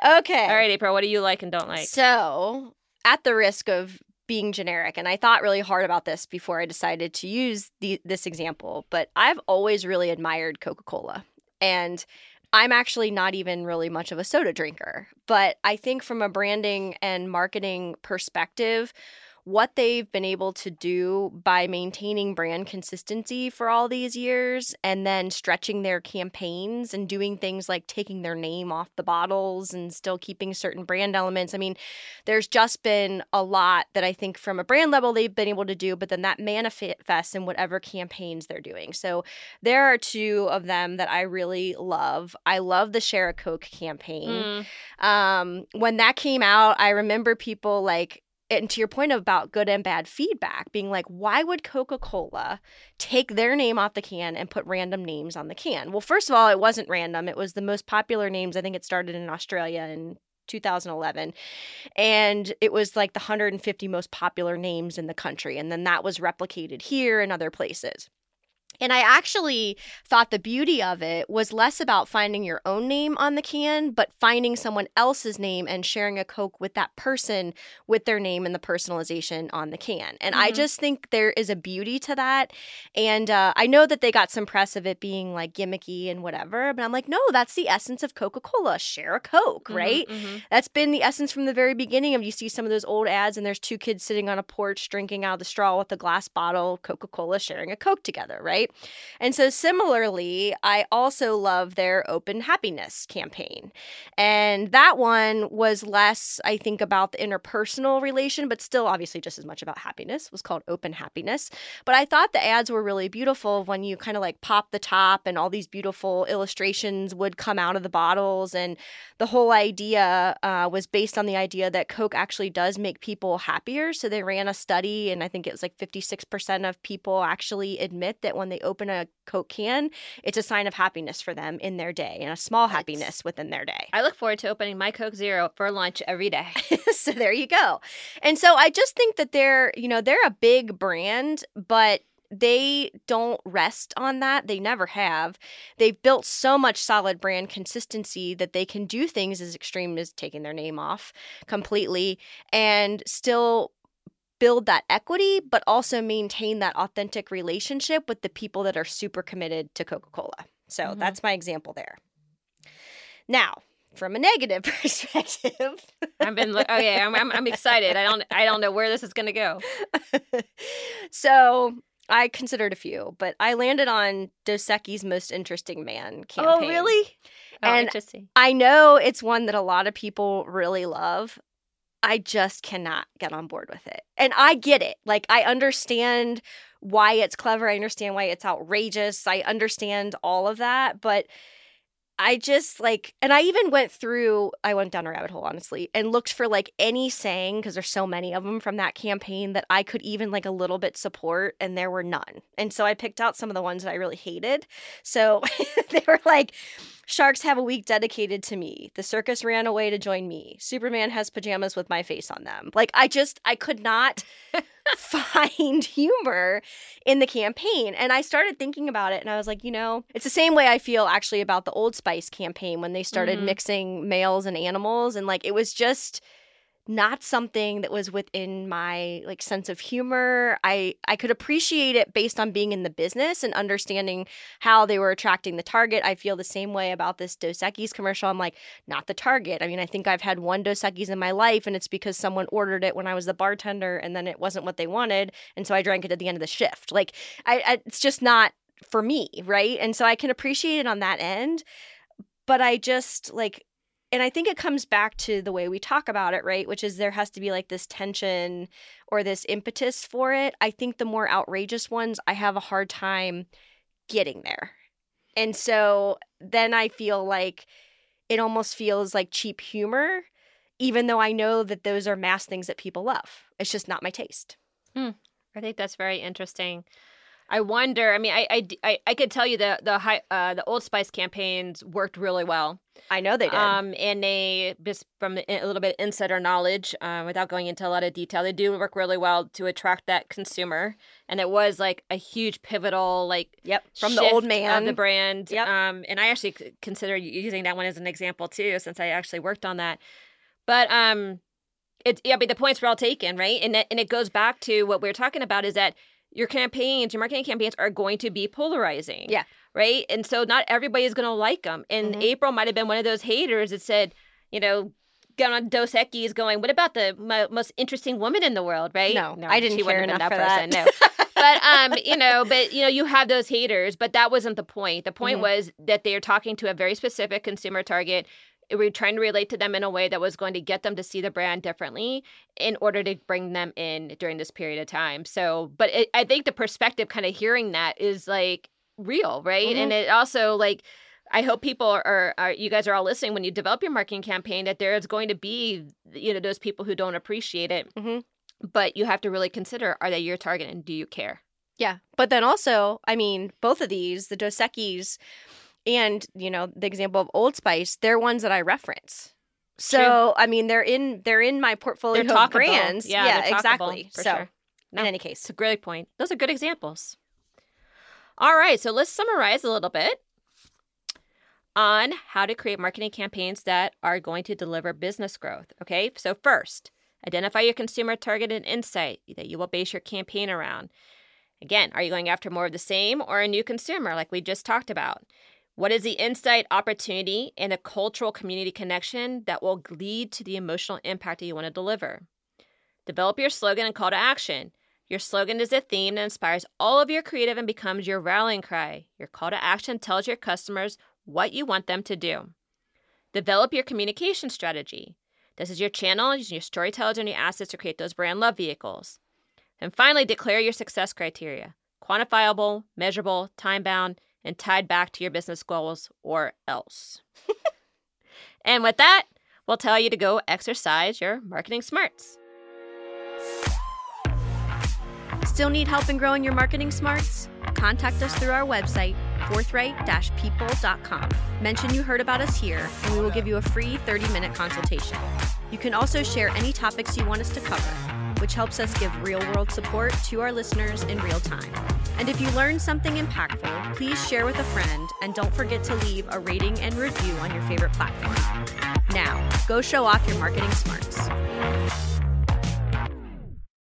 Speaker 2: okay.
Speaker 1: All right, April, what do you like and don't like?
Speaker 2: So, at the risk of being generic, and I thought really hard about this before I decided to use the, this example, but I've always really admired Coca Cola. And I'm actually not even really much of a soda drinker. But I think from a branding and marketing perspective, what they've been able to do by maintaining brand consistency for all these years and then stretching their campaigns and doing things like taking their name off the bottles and still keeping certain brand elements. I mean, there's just been a lot that I think from a brand level they've been able to do, but then that manifests in whatever campaigns they're doing. So there are two of them that I really love. I love the Share a Coke campaign
Speaker 1: Mm,
Speaker 2: um when that came out i remember people like and to your point about good and bad feedback being like why would coca-cola take their name off the can and put random names on the can? Well first of all it wasn't random. It was the most popular names. I think it started in australia in 2011 and it was like the 150 most popular names in the country. And then that was replicated here and other places And I actually thought the beauty of it was less about finding your own name on the can, but finding someone else's name and sharing a Coke with that person with their name and the personalization on the can. And I
Speaker 1: Mhm.
Speaker 2: just think there is a beauty to that. And uh, I know that they got some press of it being like gimmicky and whatever, but I'm like, no, that's the essence of Coca Cola. Share a Coke,
Speaker 1: Mhm,
Speaker 2: right?
Speaker 1: mhm.
Speaker 2: That's been the essence from the very beginning of you see some of those old ads and there's two kids sitting on a porch drinking out of the straw with a glass bottle, Coca-Cola sharing a Coke together, right? And so similarly, I also love their open happiness campaign. And that one was less, I think, about the interpersonal relation, but still obviously just as much about happiness. It was called Open Happiness. But I thought the ads were really beautiful when you kind of like pop the top and all these beautiful illustrations would come out of the bottles. And the whole idea uh, was based on the idea that Coke actually does make people happier. So they ran a study, and I think it was like 56% of people actually admit that when they open a Coke can, it's a sign of happiness for them in their day and a small happiness within their day.
Speaker 1: I look forward to opening my Coke Zero for lunch every day.
Speaker 2: so there you go. And so I just think that they're, you know, they're a big brand, but they don't rest on that. They never have. They've built so much solid brand consistency that they can do things as extreme as taking their name off completely and still build that equity, but also maintain that authentic relationship with the people that are super committed to Coca Cola. So
Speaker 1: Mhm.
Speaker 2: that's my example there. Now, from a negative perspective,
Speaker 1: I've been lo- okay. I'm, I'm I'm excited. I don't I don't know where this is gonna go.
Speaker 2: so I considered a few, but I landed on Dos Equis' most interesting man campaign.
Speaker 1: Oh,
Speaker 2: And-
Speaker 1: interesting.
Speaker 2: I know it's one that a lot of people really love. I just cannot get on board with it. And I get it. Like, I understand why it's clever. I understand why it's outrageous. I understand all of that. But I just like, and I even went through, I went down a rabbit hole, honestly, and looked for like any saying, because there's so many of them from that campaign that I could even like a little bit support, and there were none. And so I picked out some of the ones that I really hated. So they were like, Sharks have a week dedicated to me. The circus ran away to join me. Superman has pajamas with my face on them. Like, I just, I could not find humor in the campaign. And I started thinking about it and I was like, you know, it's the same way I feel actually about the Old Spice campaign when they started
Speaker 1: Mhm.
Speaker 2: mixing males and animals. And like, it was just not something that was within my like sense of humor. I I could appreciate it based on being in the business and understanding how they were attracting the target. I feel the same way about this Dos Equis commercial. I'm like, not the target. I mean, I think I've had one Dos Equis in my life, and it's because someone ordered it when I was the bartender, and then it wasn't what they wanted, and so I drank it at the end of the shift. Like, I, I it's just not for me, right? And so I can appreciate it on that end, but I just like and I think it comes back to the way we talk about it, right? Which is there has to be like this tension or this impetus for it. I think the more outrageous ones, I have a hard time getting there. And so then I feel like it almost feels like cheap humor, even though I know that those are mass things that people love. It's just not my taste. Hmm.
Speaker 1: I think that's very interesting. I wonder. I mean, I, I, I could tell you the the high, uh, the Old Spice campaigns worked really well.
Speaker 2: I know they did.
Speaker 1: Um, and they just from a little bit of insider knowledge, uh, without going into a lot of detail, they do work really well to attract that consumer. And it was like a huge pivotal like
Speaker 2: yep, from the old man.
Speaker 1: of the brand.
Speaker 2: Yep.
Speaker 1: Um, and I actually consider using that one as an example too, since I actually worked on that. But um, it yeah, but the points were all taken, right? And it, and it goes back to what we are talking about is that your campaigns, your marketing campaigns, are going to be polarizing.
Speaker 2: Yeah.
Speaker 1: Right. And so not everybody is going to like them. And
Speaker 2: Mhm.
Speaker 1: April might have been one of those haters that said, you know. Going on Dos Equis, going. What about the mo- most interesting woman in the world? Right?
Speaker 2: No, I didn't
Speaker 1: she
Speaker 2: care enough for
Speaker 1: person.
Speaker 2: that.
Speaker 1: No, but um, you know, but you know, you have those haters, but that wasn't the point. The point
Speaker 2: Mhm.
Speaker 1: was that they are talking to a very specific consumer target. We're trying to relate to them in a way that was going to get them to see the brand differently in order to bring them in during this period of time. So, but it, I think the perspective, kind of hearing that, is like real, right?
Speaker 2: Mhm.
Speaker 1: And it also like. I hope people are, are, are, you guys are all listening when you develop your marketing campaign that there is going to be, you know, those people who don't appreciate it.
Speaker 2: Mhm.
Speaker 1: But you have to really consider are they your target and do you care?
Speaker 2: Yeah. But then also, I mean, both of these, the Dos Equis and, you know, the example of Old Spice, they're ones that I reference. So, I mean, they're in they're in my portfolio of brands.
Speaker 1: Yeah, they're
Speaker 2: exactly.
Speaker 1: for
Speaker 2: so,
Speaker 1: sure. No.
Speaker 2: in any
Speaker 1: It's
Speaker 2: case.
Speaker 1: a great point. Those are good examples. All right, so let's summarize a little bit on how to create marketing campaigns that are going to deliver business growth. Okay, so first, identify your consumer target and insight that you will base your campaign around. Again, are you going after more of the same or a new consumer, like we just talked about? What is the insight, opportunity, and a cultural community connection that will lead to the emotional impact that you want to deliver? Develop your slogan and call to action. Your slogan is a theme that inspires all of your creative and becomes your rallying cry. Your call to action tells your customers what you want them to do. Develop your communication strategy. This is your channel using your storytellers and your assets to create those brand love vehicles. And finally, declare your success criteria quantifiable, measurable, time bound, and tied back to your business goals or else. and with that, we'll tell you to go exercise your marketing smarts.
Speaker 2: Still need help in growing your marketing smarts? Contact us through our website, forthright-people.com. Mention you heard about us here, and we will give you a free 30-minute consultation. You can also share any topics you want us to cover, which helps us give real-world support to our listeners in real time. And if you learned something impactful, please share with a friend, and don't forget to leave a rating and review on your favorite platform. Now, go show off your marketing smarts.